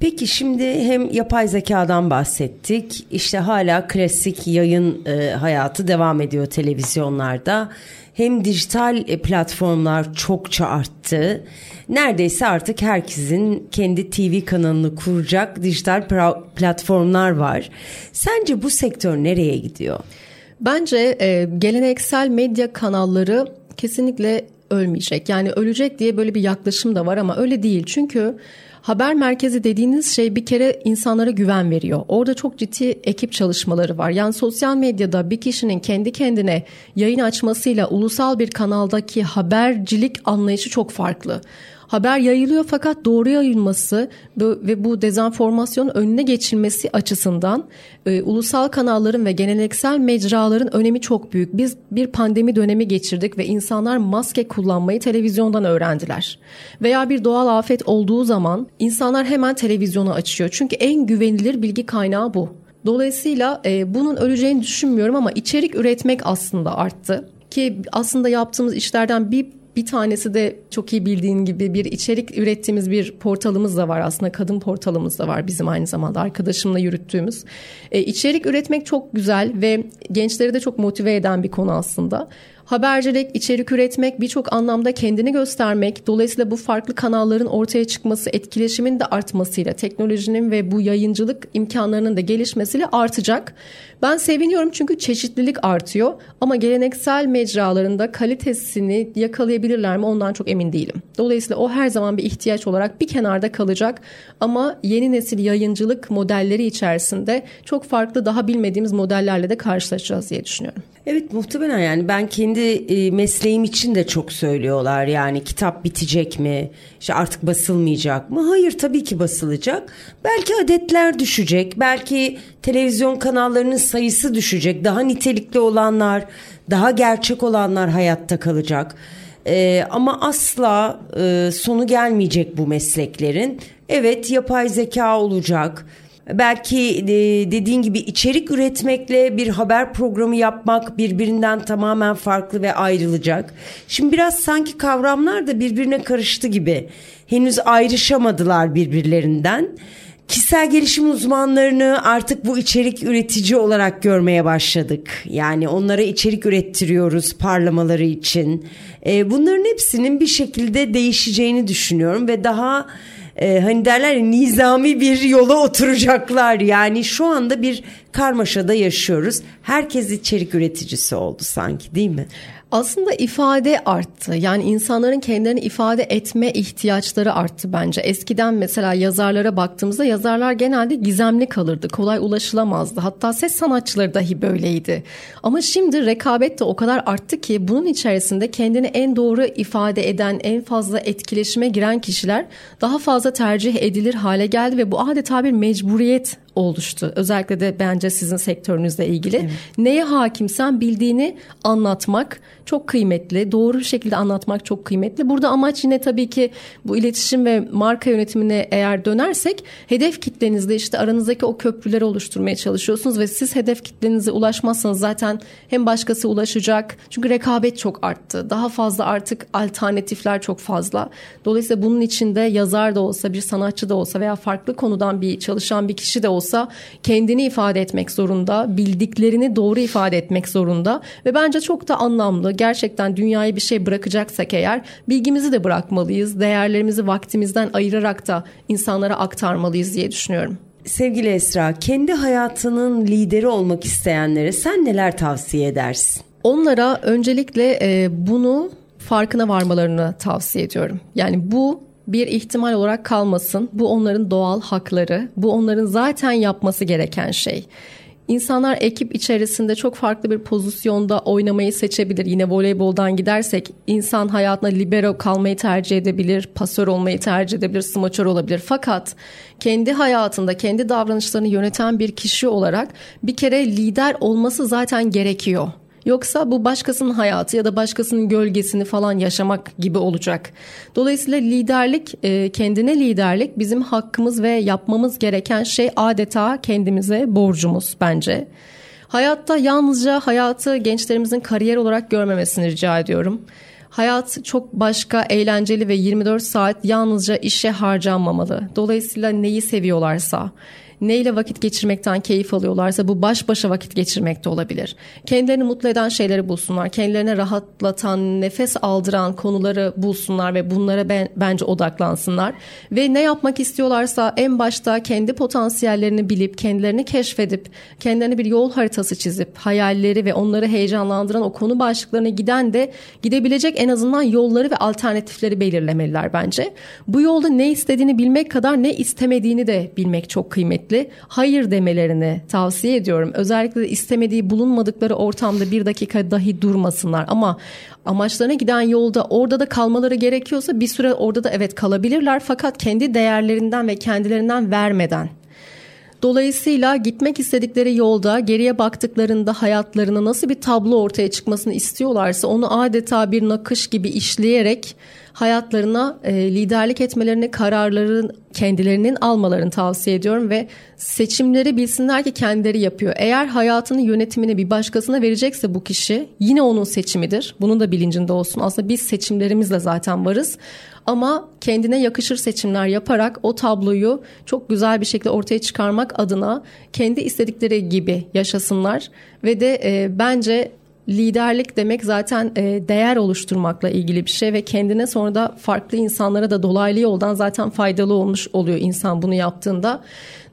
Peki şimdi hem yapay zekadan bahsettik. İşte hala klasik yayın e, hayatı devam ediyor televizyonlarda. Hem dijital e, platformlar çokça arttı. Neredeyse artık herkesin kendi TV kanalını kuracak dijital platformlar var. Sence bu sektör nereye gidiyor? Bence e, geleneksel medya kanalları kesinlikle ölmeyecek. Yani ölecek diye böyle bir yaklaşım da var ama öyle değil. Çünkü haber merkezi dediğiniz şey bir kere insanlara güven veriyor. Orada çok ciddi ekip çalışmaları var. Yani sosyal medyada bir kişinin kendi kendine yayın açmasıyla ulusal bir kanaldaki habercilik anlayışı çok farklı. Haber yayılıyor fakat doğru yayılması ve bu dezenformasyon önüne geçilmesi açısından e, ulusal kanalların ve geleneksel mecraların önemi çok büyük. Biz bir pandemi dönemi geçirdik ve insanlar maske kullanmayı televizyondan öğrendiler. Veya bir doğal afet olduğu zaman insanlar hemen televizyonu açıyor. Çünkü en güvenilir bilgi kaynağı bu. Dolayısıyla e, bunun öleceğini düşünmüyorum ama içerik üretmek aslında arttı. Ki aslında yaptığımız işlerden bir bir tanesi de çok iyi bildiğin gibi bir içerik ürettiğimiz bir portalımız da var aslında kadın portalımız da var bizim aynı zamanda arkadaşımla yürüttüğümüz. E, içerik üretmek çok güzel ve gençleri de çok motive eden bir konu aslında. Habercilik, içerik üretmek, birçok anlamda kendini göstermek, dolayısıyla bu farklı kanalların ortaya çıkması, etkileşimin de artmasıyla, teknolojinin ve bu yayıncılık imkanlarının da gelişmesiyle artacak. Ben seviniyorum çünkü çeşitlilik artıyor ama geleneksel mecralarında kalitesini yakalayabilirler mi ondan çok emin değilim. Dolayısıyla o her zaman bir ihtiyaç olarak bir kenarda kalacak ama yeni nesil yayıncılık modelleri içerisinde çok farklı daha bilmediğimiz modellerle de karşılaşacağız diye düşünüyorum. Evet muhtemelen yani ben kendi kendi e, mesleğim için de çok söylüyorlar. Yani kitap bitecek mi? İşte artık basılmayacak mı? Hayır tabii ki basılacak. Belki adetler düşecek. Belki televizyon kanallarının sayısı düşecek. Daha nitelikli olanlar, daha gerçek olanlar hayatta kalacak. Ee, ama asla e, sonu gelmeyecek bu mesleklerin. Evet yapay zeka olacak Belki e, dediğin gibi içerik üretmekle bir haber programı yapmak birbirinden tamamen farklı ve ayrılacak. Şimdi biraz sanki kavramlar da birbirine karıştı gibi. Henüz ayrışamadılar birbirlerinden. Kişisel gelişim uzmanlarını artık bu içerik üretici olarak görmeye başladık. Yani onlara içerik ürettiriyoruz parlamaları için. E, bunların hepsinin bir şekilde değişeceğini düşünüyorum ve daha e, hani derler ya nizami bir yola oturacaklar. Yani şu anda bir karmaşada yaşıyoruz. Herkes içerik üreticisi oldu sanki değil mi? Aslında ifade arttı. Yani insanların kendilerini ifade etme ihtiyaçları arttı bence. Eskiden mesela yazarlara baktığımızda yazarlar genelde gizemli kalırdı. Kolay ulaşılamazdı. Hatta ses sanatçıları dahi böyleydi. Ama şimdi rekabet de o kadar arttı ki bunun içerisinde kendini en doğru ifade eden, en fazla etkileşime giren kişiler daha fazla tercih edilir hale geldi ve bu adeta bir mecburiyet oluştu. Özellikle de bence sizin sektörünüzle ilgili. Evet. Neye hakimsen bildiğini anlatmak çok kıymetli. Doğru bir şekilde anlatmak çok kıymetli. Burada amaç yine tabii ki bu iletişim ve marka yönetimine eğer dönersek hedef kitlenizde işte aranızdaki o köprüleri oluşturmaya çalışıyorsunuz ve siz hedef kitlenize ulaşmazsanız zaten hem başkası ulaşacak. Çünkü rekabet çok arttı. Daha fazla artık alternatifler çok fazla. Dolayısıyla bunun içinde yazar da olsa, bir sanatçı da olsa veya farklı konudan bir çalışan bir kişi de olsa olsa kendini ifade etmek zorunda, bildiklerini doğru ifade etmek zorunda ve bence çok da anlamlı. Gerçekten dünyaya bir şey bırakacaksak eğer bilgimizi de bırakmalıyız. Değerlerimizi vaktimizden ayırarak da insanlara aktarmalıyız diye düşünüyorum. Sevgili Esra, kendi hayatının lideri olmak isteyenlere sen neler tavsiye edersin? Onlara öncelikle e, bunu farkına varmalarını tavsiye ediyorum. Yani bu bir ihtimal olarak kalmasın. Bu onların doğal hakları. Bu onların zaten yapması gereken şey. İnsanlar ekip içerisinde çok farklı bir pozisyonda oynamayı seçebilir. Yine voleyboldan gidersek insan hayatına libero kalmayı tercih edebilir, pasör olmayı tercih edebilir, smaçör olabilir. Fakat kendi hayatında kendi davranışlarını yöneten bir kişi olarak bir kere lider olması zaten gerekiyor. Yoksa bu başkasının hayatı ya da başkasının gölgesini falan yaşamak gibi olacak. Dolayısıyla liderlik, e, kendine liderlik bizim hakkımız ve yapmamız gereken şey adeta kendimize borcumuz bence. Hayatta yalnızca hayatı gençlerimizin kariyer olarak görmemesini rica ediyorum. Hayat çok başka, eğlenceli ve 24 saat yalnızca işe harcanmamalı. Dolayısıyla neyi seviyorlarsa, neyle vakit geçirmekten keyif alıyorlarsa bu baş başa vakit geçirmek de olabilir. Kendilerini mutlu eden şeyleri bulsunlar. Kendilerine rahatlatan, nefes aldıran konuları bulsunlar ve bunlara ben, bence odaklansınlar. Ve ne yapmak istiyorlarsa en başta kendi potansiyellerini bilip, kendilerini keşfedip, kendilerine bir yol haritası çizip, hayalleri ve onları heyecanlandıran o konu başlıklarına giden de gidebilecek en azından yolları ve alternatifleri belirlemeliler bence. Bu yolda ne istediğini bilmek kadar ne istemediğini de bilmek çok kıymetli sürekli hayır demelerini tavsiye ediyorum. Özellikle istemediği bulunmadıkları ortamda bir dakika dahi durmasınlar. Ama amaçlarına giden yolda orada da kalmaları gerekiyorsa bir süre orada da evet kalabilirler. Fakat kendi değerlerinden ve kendilerinden vermeden Dolayısıyla gitmek istedikleri yolda geriye baktıklarında hayatlarına nasıl bir tablo ortaya çıkmasını istiyorlarsa onu adeta bir nakış gibi işleyerek hayatlarına e, liderlik etmelerini, kararların kendilerinin almalarını tavsiye ediyorum ve seçimleri bilsinler ki kendileri yapıyor. Eğer hayatının yönetimini bir başkasına verecekse bu kişi yine onun seçimidir. Bunun da bilincinde olsun. Aslında biz seçimlerimizle zaten varız. Ama kendine yakışır seçimler yaparak o tabloyu çok güzel bir şekilde ortaya çıkarmak adına kendi istedikleri gibi yaşasınlar ve de e, bence liderlik demek zaten e, değer oluşturmakla ilgili bir şey ve kendine sonra da farklı insanlara da dolaylı yoldan zaten faydalı olmuş oluyor insan bunu yaptığında.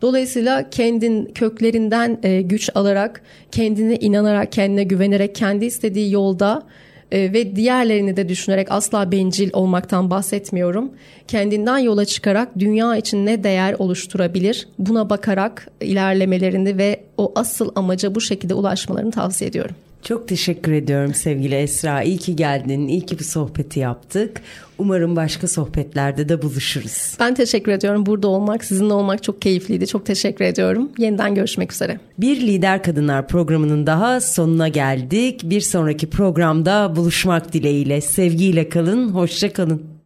Dolayısıyla kendin köklerinden e, güç alarak, kendine inanarak, kendine güvenerek, kendi istediği yolda e, ve diğerlerini de düşünerek asla bencil olmaktan bahsetmiyorum. Kendinden yola çıkarak dünya için ne değer oluşturabilir buna bakarak ilerlemelerini ve o asıl amaca bu şekilde ulaşmalarını tavsiye ediyorum. Çok teşekkür ediyorum sevgili Esra. İyi ki geldin. İyi ki bu sohbeti yaptık. Umarım başka sohbetlerde de buluşuruz. Ben teşekkür ediyorum. Burada olmak, sizinle olmak çok keyifliydi. Çok teşekkür ediyorum. Yeniden görüşmek üzere. Bir Lider Kadınlar programının daha sonuna geldik. Bir sonraki programda buluşmak dileğiyle. Sevgiyle kalın, hoşça kalın.